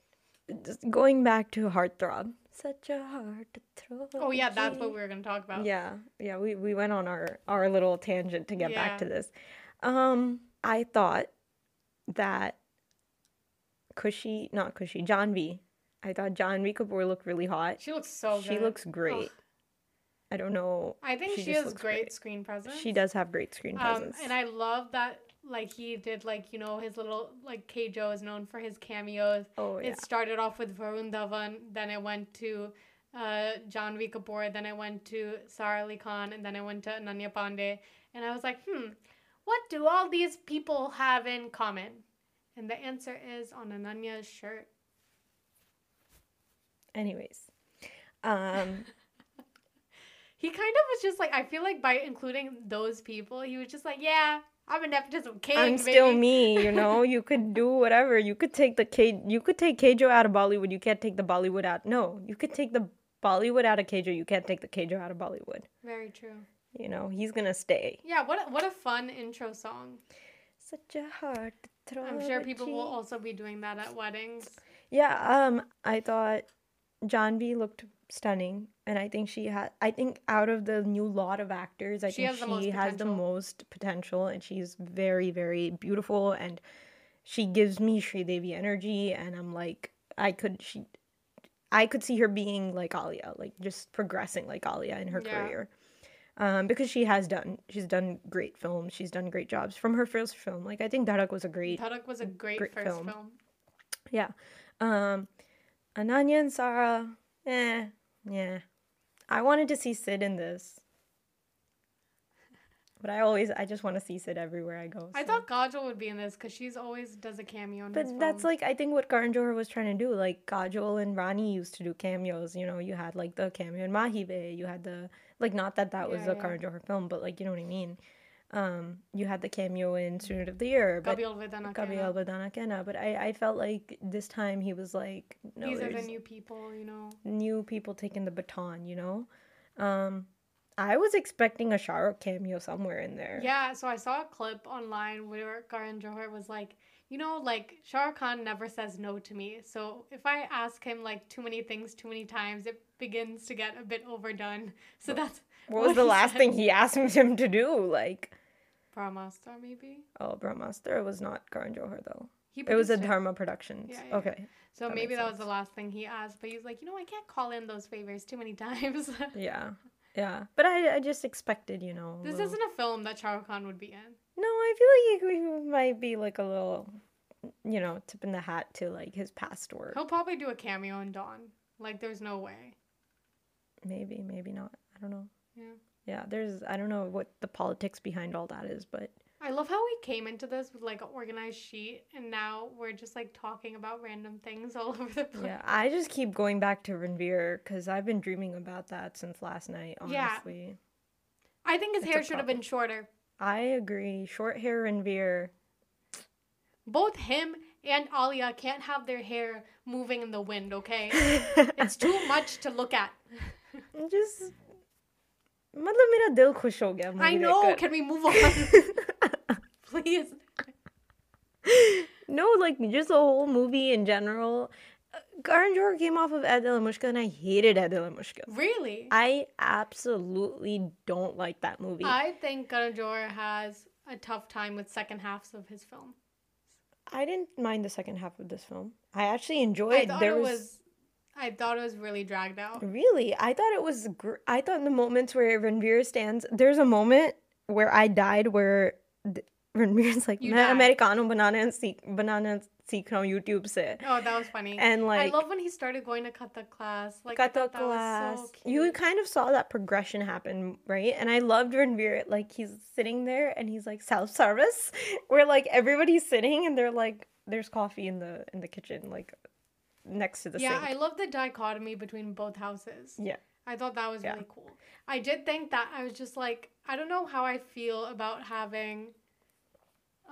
going back to Heartthrob. Such a heart to throw. Oh yeah, that's what we were gonna talk about. Yeah, yeah, we, we went on our, our little tangent to get back to this. Um, I thought that Khushi, not Khushi, John I thought John Janhvi Kapoor looked really hot. She looks so good. she looks great. Ugh. I don't know. I think she, just has looks great, screen presence. She does have great screen Um, presence. and I love that like he did like you know his little like KJo is known for his cameos. oh yeah, It started off with Varun Dhawan, then it went to uh, Janhvi Kapoor, then it went to Sara Ali Khan, and then it went to Ananya Panday. And I was like, hmm, what do all these people have in common? And the answer is on Ananya's shirt. Anyways, um, *laughs* He kind of was just like, I feel like by including those people, he was just like, yeah, I'm a nepotism king. I'm still me. You *laughs* know, you could do whatever. You could take the K. You could take KJo out of Bollywood. You can't take the Bollywood out. No, you could take the Bollywood out of KJo. You can't take the KJo out of Bollywood. Very true. You know, he's gonna stay. Yeah, what a, what a fun intro song. Such a heart. throw I'm sure people will also be doing that at weddings. Yeah. Um. I thought Janhvi looked stunning, and I think she has I think out of the new lot of actors, I She think has the she has the most potential, and she's very, very beautiful, and she gives me Devi energy, and I'm like, I could she. I could see her being like Alia, like just progressing like Alia in her Yeah. career. Um, because she has done, she's done great films. She's done great jobs from her first film. Like I think Dhadak was a great Dhadak was a great, great first film. film. yeah. Um, Ananya and Sara, eh, yeah. I wanted to see Sid in this. But I always, I just want to see Sid everywhere I go. I thought Kajol would be in this because she's always does a cameo in But that's films. like, I think what Karan Johar was trying to do. Like, Kajol and Rani used to do cameos. You know, you had like the cameo in Mahibe. You had the, like, not that that was Yeah, a yeah. Karan Johar film, but like, you know what I mean? Um, you had the cameo in Student of the Year. But Gabriel Vedana. Gabriel Kena, but I, I felt like this time he was like, no, These are the new people, you know. new people taking the baton, you know? Um, I was expecting a Shah Rukh cameo somewhere in there. Yeah, so I saw a clip online where Karan Johar was like, you know, like Shah Rukh Khan never says no to me. So if I ask him like too many things too many times, it begins to get a bit overdone. So that's What was the last said. thing he asked *laughs* him to do? Like, Brahmastra, maybe. oh, Brahmastra was not Karan Johar though. He It was a Dharma Productions. Yeah, yeah, okay. So that maybe that was the last thing he asked, but he's like, you know, I can't call in those favors too many *laughs* times. *laughs* Yeah. Yeah. But I, I just expected, you know. this little- isn't a film that Shah Rukh Khan would be in. No, I feel like he might be like a little, you know, tip in the hat to like his past work. He'll probably do a cameo in Don. Like, there's no way. Maybe, maybe not. I don't know. Yeah. Yeah, there's I don't know what the politics behind all that is, but I love how we came into this with like an organized sheet, and now we're just like talking about random things *laughs* all over the place. yeah, I just keep going back to Ranveer because I've been dreaming about that since last night. Yeah. Honestly, I think his It's hair should have been shorter. I agree. Short hair Ranveer. Both him and Alia can't have their hair moving in the wind, okay? *laughs* it's too much to look at. just मतलब मेरा दिल खुश हो गया I movie know. देखकर. Can we move on? Please. no, like just the whole movie in general. Uh, Karan Johar came off of Adil and Mushkil, and I hated Adil and Mushkil. Really? I absolutely don't like that movie. I think Karan Johar has a tough time with second halves of his film. I didn't mind the second half of this film. I actually I enjoyed. thought there it was, was. I thought it was really dragged out. Really? I thought it was. Gr- I thought in the moments where Ranveer stands, there's a moment where I died where th- Ranveer's *laughs* like, You मैं died. Americano बनाने सीख बनाना सीख रहा हूँ YouTube से. Oh, that was funny. And I like love when he started going to Kathak class. Like I cut the thought that was class. so you cute. kind of saw that progression happen, right? And I loved Ranveer. Like he's sitting there and he's like self service, *laughs* where like everybody's sitting and they're like, there's coffee in the in the kitchen, like next to the yeah, sink. I love the dichotomy between both houses. Yeah. I thought that was Yeah. really cool. I did think that I was just like, I don't know how I feel about having,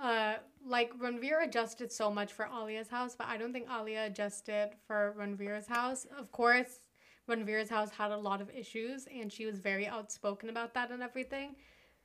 uh, like Ranveer adjusted so much for Alia's house, but I don't think Alia adjusted for Ranveer's house. Of course, Ranveer's house had a lot of issues, and she was very outspoken about that and everything.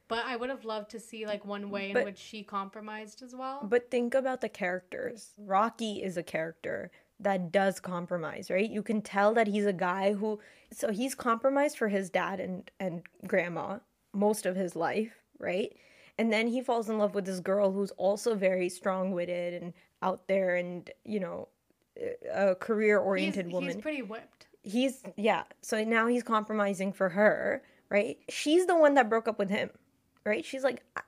But I would have loved to see like one way in But- which she compromised as well. But think about the characters. Rocky is a character that does compromise, right? You can tell that he's a guy who so he's compromised for his dad and and grandma most of his life, right? And then he falls in love with this girl who's also very strong-witted and out there and, you know, a career-oriented he's, woman he's pretty whipped. he's yeah so now he's compromising for her right she's the one that broke up with him right she's like i,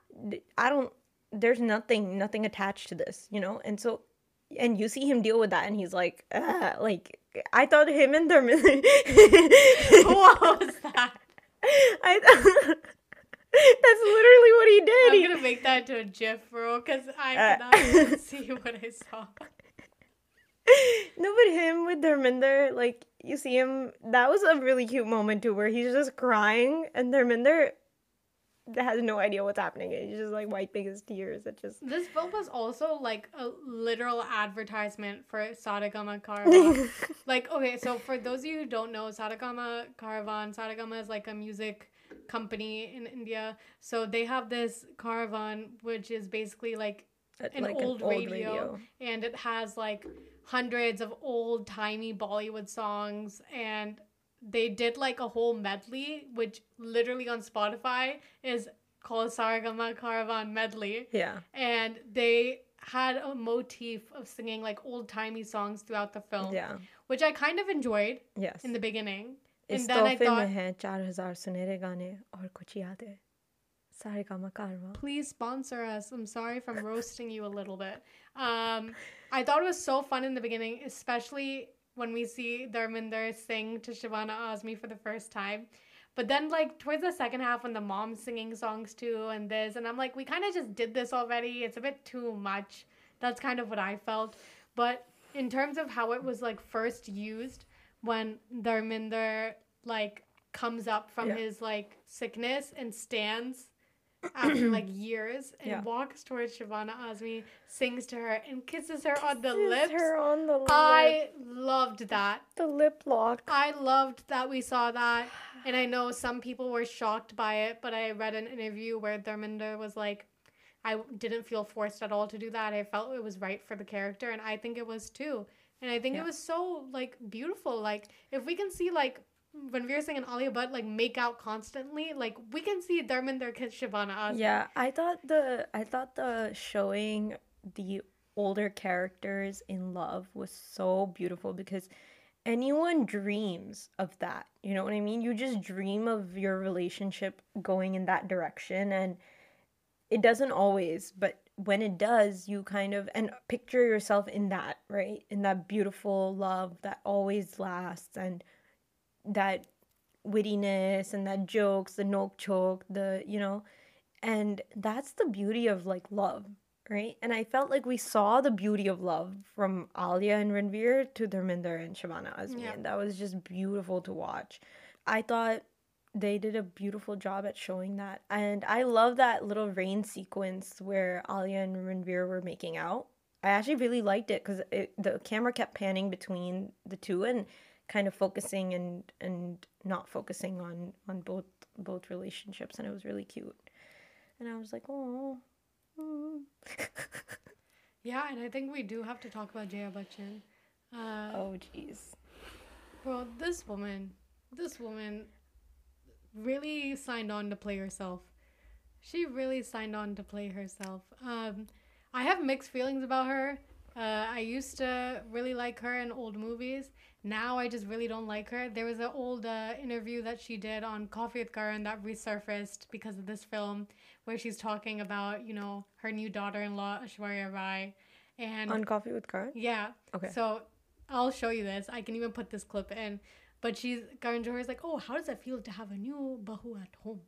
I don't there's nothing nothing attached to this you know and so and you see him deal with that and he's like ah, like i thought him and their *laughs* what was that? i *laughs* that's literally what he did I'm gonna make that into a GIF, bro, because I Uh, cannot *laughs* see what I saw. no, but him with Dharmendra, like you see him, that was a really cute moment too, where he's just crying and Dharmendra has no idea what's happening. He's just like wiping his tears. It just This film was also like a literal advertisement for Saregama Carvaan. *laughs* like, okay, so for those of you who don't know, Saregama Carvaan, Saregama is like a music company in India. So they have this caravan, which is basically like an, like old, radio, and it has like hundreds of old timey Bollywood songs and they did like a whole medley, which literally on Spotify is called Saregama Carvaan Medley. Yeah. And they had a motif of singing like old timey songs throughout the film. Yeah. Which I kind of enjoyed. Yes. In the beginning. And then I thought, Please sponsor us. I'm sorry if I'm roasting you a little bit. Um, I thought it was so fun in the beginning, especially when we see Dharmendra sing to Shabana Azmi for the first time. But then, like, towards the second half, when the mom's singing songs too, and this, and I'm like, we kind of just did this already. It's a bit too much. That's kind of what I felt. But in terms of how it was, like, first used, when Dharmendra, like, comes up from Yeah. his, like, sickness and stands after like *clears throat* years and Yeah. walks towards Shabana Azmi, sings to her, and kisses her on the lips. her on the lip, I loved that. the lip lock. I loved that we saw that. And I know *sighs* some people were shocked by it, but I read an interview where Dharmendra was like, I didn't feel forced at all to do that. I felt it was right for the character, and I think it was too. And I think Yeah. it was so like beautiful. Like if we can see like Ranveer Singh and Alia Bhatt like make out constantly, like we can see Dharmendra kiss Shabana Azmi. Yeah, I thought the I thought the showing the older characters in love was so beautiful because anyone dreams of that. You know what I mean? You just dream of your relationship going in that direction and it doesn't always, but when it does, you kind of and picture yourself in that, right? In that beautiful love that always lasts and that wittiness and that jokes, the nook choke, the you know, and that's the beauty of like love, right? And I felt like we saw the beauty of love from Alia and Ranveer to Dharmendra and Shabana Azmi, Yeah. and that was just beautiful to watch. I thought they did a beautiful job at showing that, and I love that little rain sequence where Alia and Ranveer were making out. I actually really liked it because the camera kept panning between the two and kind of focusing and and not focusing on on both both relationships, and it was really cute. And I was like, oh. *laughs* Yeah, and I think we do have to talk about Jaya Bachchan. Uh, oh, jeez. Bro, this woman, this woman really signed on to play herself. She really signed on to play herself. Um, I have mixed feelings about her. Uh, I used to really like her in old movies. Now I just really don't like her. There was an old uh, interview that she did on Coffee with Karan that resurfaced because of this film, where she's talking about you know her new daughter-in-law Aishwarya Rai, and On Coffee with Karan? yeah. Okay. So I'll show you this. I can even put this clip in. But she's Karan Johar is like, oh, how does it feel to have a new bahu at home?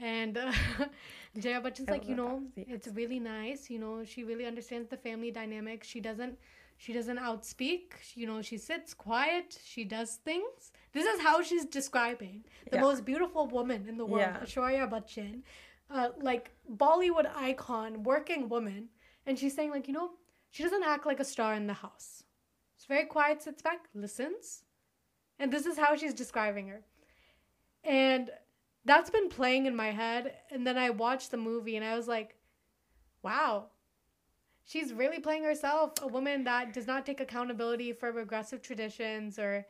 And uh, *laughs* Jaya Bachchan's like, you know, it's really nice. You know, she really understands the family dynamic. She doesn't, she doesn't outspeak. You know, she sits quiet. She does things. This is how she's describing the Yeah. most beautiful woman in the world, Yeah. Aishwarya Bachchan, uh, like Bollywood icon, working woman, and she's saying like, you know, she doesn't act like a star in the house. She's very quiet, sits back, listens. And this is how she's describing her. And that's been playing in my head. And then I watched the movie and I was like, wow, she's really playing herself. A woman that does not take accountability for regressive traditions or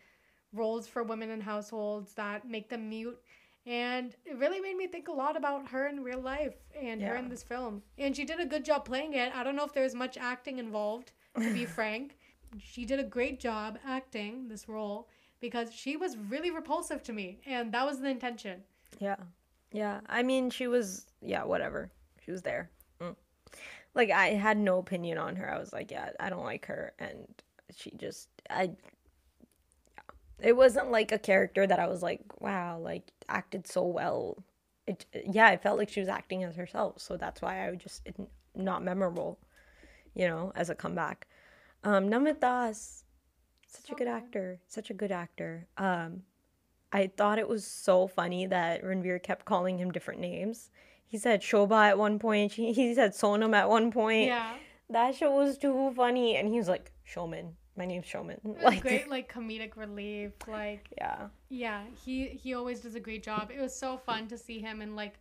roles for women in households that make them mute. And it really made me think a lot about her in real life and her in this film. And she did a good job playing it. I don't know if there's much acting involved, to be *laughs* frank. She did a great job acting this role because she was really repulsive to me. And that was the intention. Yeah. Yeah. I mean, she was, yeah, whatever. She was there. Like, I had no opinion on her. I was like, yeah, I don't like her. And she just, I, yeah. It wasn't like a character that I was like, wow, like, acted so well. It, yeah, I felt like she was acting as herself. So that's why I was just, it, not memorable, you know, as a comeback. Um, Namit Das, such a good actor. Such a good actor. Um, I thought it was so funny that Ranveer kept calling him different names. He said Shoba at one point. He, he said Sonam at one point. Yeah. That shit was too funny. And he was like, Showman. My name's Showman. *laughs* Like, great, like comedic relief. Like, yeah. yeah, he he always does a great job. It was so fun to see him in like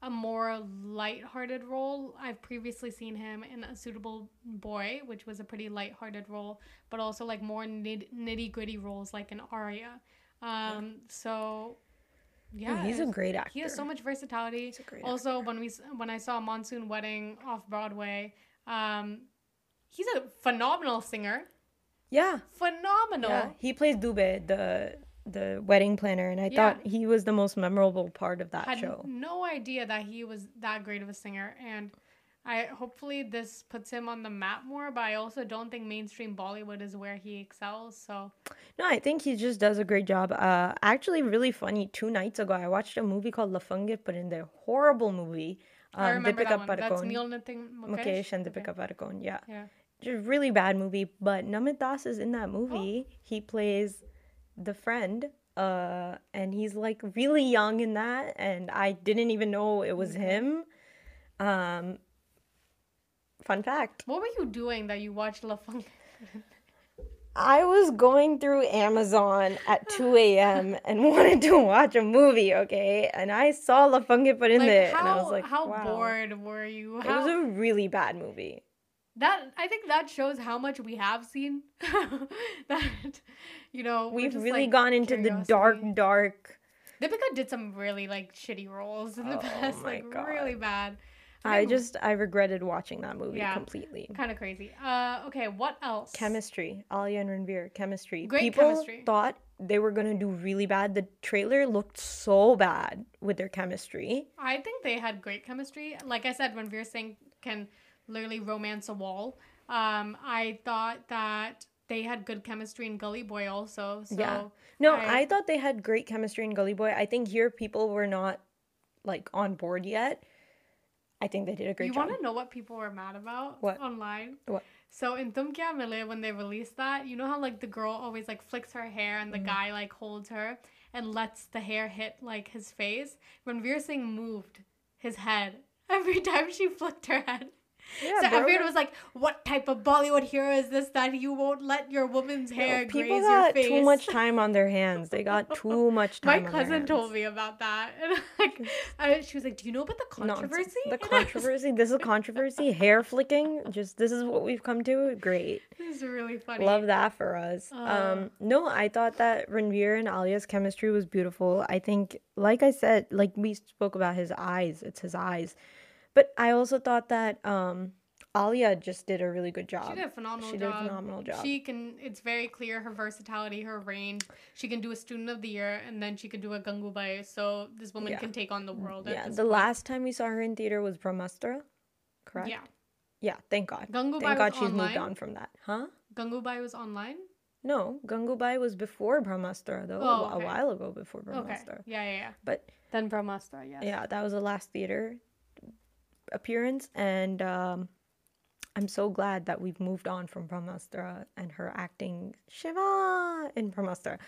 a more light-hearted role. I've previously seen him in A Suitable Boy, which was a pretty light-hearted role, but also like more nitty-gritty roles like in Aarya. Um, so yeah, he's a great actor. He has so much versatility. He's a great also, when we when I saw Monsoon Wedding off Broadway, um, he's a phenomenal singer. Yeah. Phenomenal. Yeah. He plays Dubey, the the wedding planner, and I Yeah. thought he was the most memorable part of that had show. no idea that he was that great of a singer and I hopefully this puts him on the map more, but I also don't think mainstream Bollywood is where he excels. So No, I think he just does a great job. Uh, actually, really funny. Two nights ago, I watched a movie called Lafangit, but in the horrible movie. Um, I remember that one. That's Neil Mukesh. Mukesh and Okay. Deepika Padukone. Yeah, Yeah. just really bad movie. But Namit Das is in that Oh. movie. He plays the friend, uh, and he's like really young in that, and I didn't even know it was him. Um, fun fact: What were you doing that you watched La Funk? I was going through Amazon at 2 a.m. *laughs* and wanted to watch a movie, okay, and I saw La Fungit put in Like there, how and I was like, how wow. bored were you? It was a really bad movie. that I think that shows how much we have seen. *laughs* that you know We've really like, gone into the dark, curiosity. dark. Deepika did some really like shitty roles in the Oh past, *laughs* like God. really bad. I just I regretted watching that movie Yeah. completely. kind of crazy. Uh, okay, what else? Chemistry, Alia and Ranveer, chemistry. Great People chemistry. thought they were gonna do really bad. The trailer looked so bad with their chemistry. I think they had great chemistry. Like I said, when Veer Singh can literally romance a wall, um, I thought that they had good chemistry in Gully Boy also. So Yeah. No, I- I, thought they had great chemistry in Gully Boy. I think here people were not like on board yet. I think they did a great you job. want to know what people were mad about What? online? What? So in Tum Kya Mile, when they released that, you know how like the girl always like flicks her hair and the Mm-hmm. guy like holds her and lets the hair hit like his face. When Veer Singh moved his head *laughs* every time she flicked her head. Yeah, so bro. everyone was like, "What type of Bollywood hero is this that you won't let your woman's hair people graze your got face?" too much *laughs* time on their hands. They got too *laughs* much My time. on their cousin told me about that, *laughs* and like, I, she was like, "Do you know about the controversy?" The I was controversy. This is controversy. Hair flicking. Just this is what we've come to. Great. This is really funny. Love that for us. Uh. um, no, I thought that Ranveer and Alia's chemistry was beautiful. I think, like I said, like we spoke about his eyes. It's his eyes, but I also thought that um, Alia just did a really good job. She did a phenomenal She job. did a phenomenal job. She can. It's very clear her versatility, her range. She can do a student of the year, and then she can do a gangubai. So this woman Yeah. can take on the world. yeah, the point. last time we saw her in theater was Brahmastra, correct? Yeah, Yeah, thank God. Gangubai Thank God was she's moved on from that. Huh? Gangubai was online. No, Gangubai was before Brahmastra, though, Oh, a okay. a while ago before Okay. Brahmastra. Yeah, yeah, yeah. But Then Brahmastra. Yes. yeah, that was the last theater appearance, and um, I'm so glad that we've moved on from Brahmastra and her acting Shiva in Brahmastra.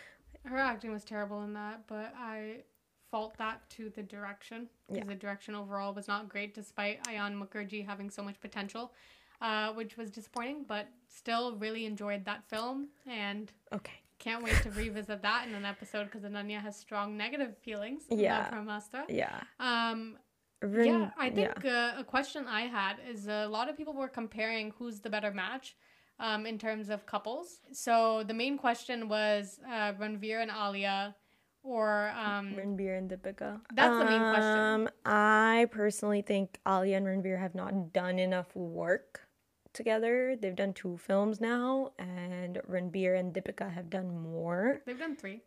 Her acting was terrible in that, but I fault that to the direction because Yeah. the direction overall was not great, despite Ayan Mukerji having so much potential, uh, which was disappointing. But still, really enjoyed that film and Okay. can't wait to revisit that in an episode because Ananya has strong negative feelings Yeah. about Brahmastra. Yeah. Um, Yeah, I think uh, a question I had is a lot of people were comparing who's the better match um, in terms of couples. So the main question was uh, Ranveer and Alia, or um, Ranveer and Deepika. That's the main question. Um, I personally think Alia and Ranveer have not done enough work together. They've done two films now, and Ranveer and Deepika have done more. they've done three.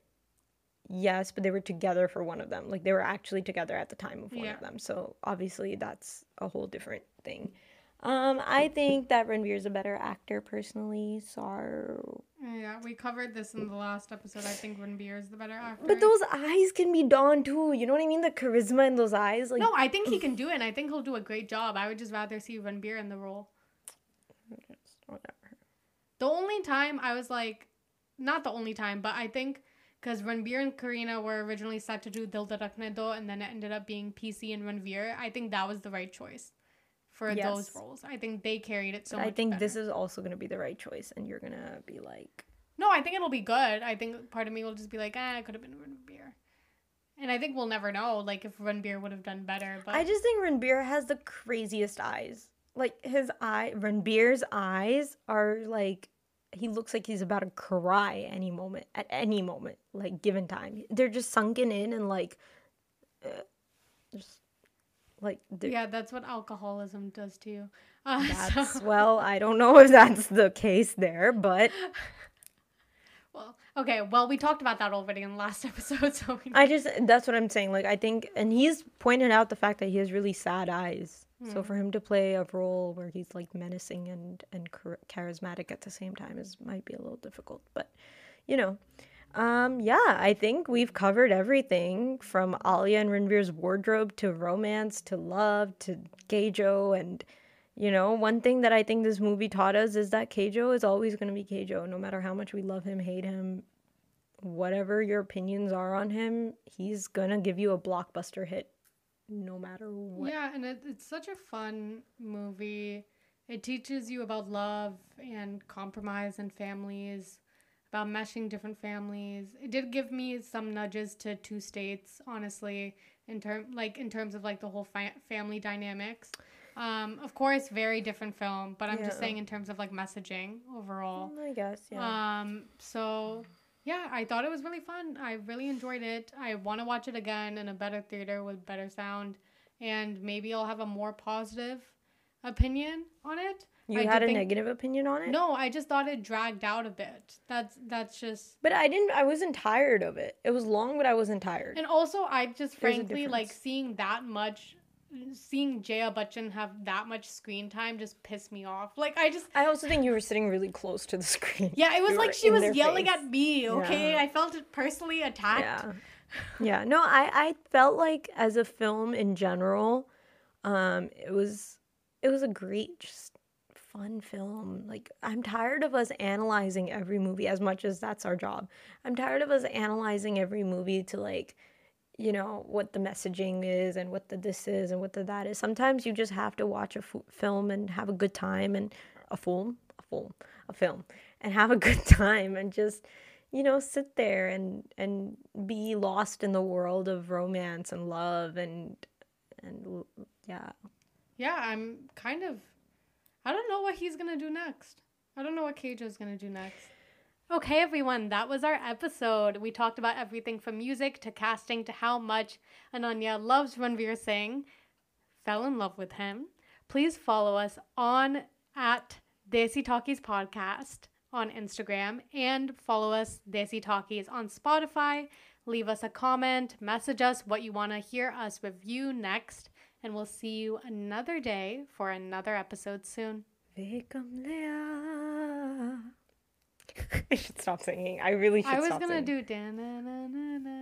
Yes, but they were together for one of them. Like they were actually together at the time of one Yeah. of them. So obviously that's a whole different thing. Um, I think that Ranveer is a better actor personally. So, Yeah, we covered this in the last episode. I think Ranveer is the better actor. but those eyes can be done too. You know what I mean? The charisma in those eyes, like no, I think he can do it. and I think he'll do a great job. I would just rather see Ranveer in the role. whatever. The only time I was like, not the only time, but I think because Ranveer and Kareena were originally set to do Dil Dhadakne Do, and then it ended up being PC and Ranveer. I think that was the right choice for those roles. I think they carried it so. I think this is also gonna be the right choice, and you're gonna be like, no. I think it'll be good. I think part of me will just be like, ah, it could have been Ranveer. And I think we'll never know, like if Ranveer would have done better. But I just think Ranbir has the craziest eyes. Like his eye, Ranbir's eyes are like he looks like he's about to cry any moment at any moment, like given time. They're just sunken in and like, uh, just like yeah, that's what alcoholism does to you. *laughs* Uh, that's so- well, I don't know if that's the case there, but *laughs* well, okay. Well, we talked about that already in the last *laughs* episode, so we I just that's what I'm saying. Like I think, and he's pointed out the fact that he has really sad eyes. So for him to play a role where he's like menacing and and charismatic at the same time is might be a little difficult. But you know, um, yeah, I think we've covered everything from Alia and Ranveer's wardrobe to romance to love to KJo and. You know, one thing that I think this movie taught us is that KJo is always going to be KJo, no matter how much we love him, hate him, whatever your opinions are on him, he's gonna give you a blockbuster hit no matter what. Yeah, and it, it's such a fun movie. It teaches you about love and compromise and families, about meshing different families. It did give me some nudges to two states, honestly, in term like in terms of like the whole fa- family dynamics. Um, of course, very different film, but I'm just saying in terms of like messaging overall. I guess, yeah. Um, so yeah, I thought it was really fun. I really enjoyed it. I want to watch it again in a better theater with better sound, and maybe I'll have a more positive opinion on it. you I had a think- negative opinion on it? No, I just thought it dragged out a bit. That's that's just. But I didn't I wasn't tired of it. It was long, but I wasn't tired. And also, I just There's frankly like seeing that much, seeing Jaya Bachchan have that much screen time just pissed me off. Like I just. I also think you were sitting really close to the screen. Yeah, it was You like she was yelling face. at me, okay? Yeah. I felt personally attacked. Yeah. Yeah. No, I I felt like as a film in general, um it was it was a great just fun film. Like I'm tired of us analyzing every movie as much as that's our job. I'm tired of us analyzing every movie to like you know what the messaging is and what the this is and what the that is. Sometimes you just have to watch a f- film and have a good time and a film, a film, a film and have a *laughs* good time and just you know sit there and and be lost in the world of romance and love and and yeah Yeah, I'm kind of. I don't know what he's gonna do next. I don't know what Cage is gonna do next. Okay, everyone, that was our episode. We talked about everything from music to casting to how much Ananya loves Ranveer Singh, fell in love with him, please follow us on at Desi Talkies Podcast on Instagram and follow us Desi Talkies on Spotify. Leave us a comment, message us what you want to hear us review next, and we'll see you another day for another episode soon. I should stop singing. I really should stop singing. I was stop gonna singing. do da na na na na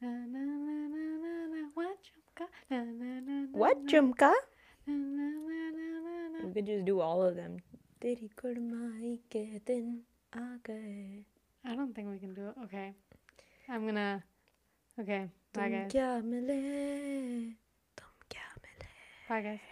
na na na na na na what Jhumka na na na na What, Jhumka? na, na, na, na, na, na We could just do all of them. Teri kurmai ke din aa gaye. I don't think we can do it. Okay. I'm gonna. Okay. Bye, Tum guys. kya mile? Tum kya mile? Bye, guys.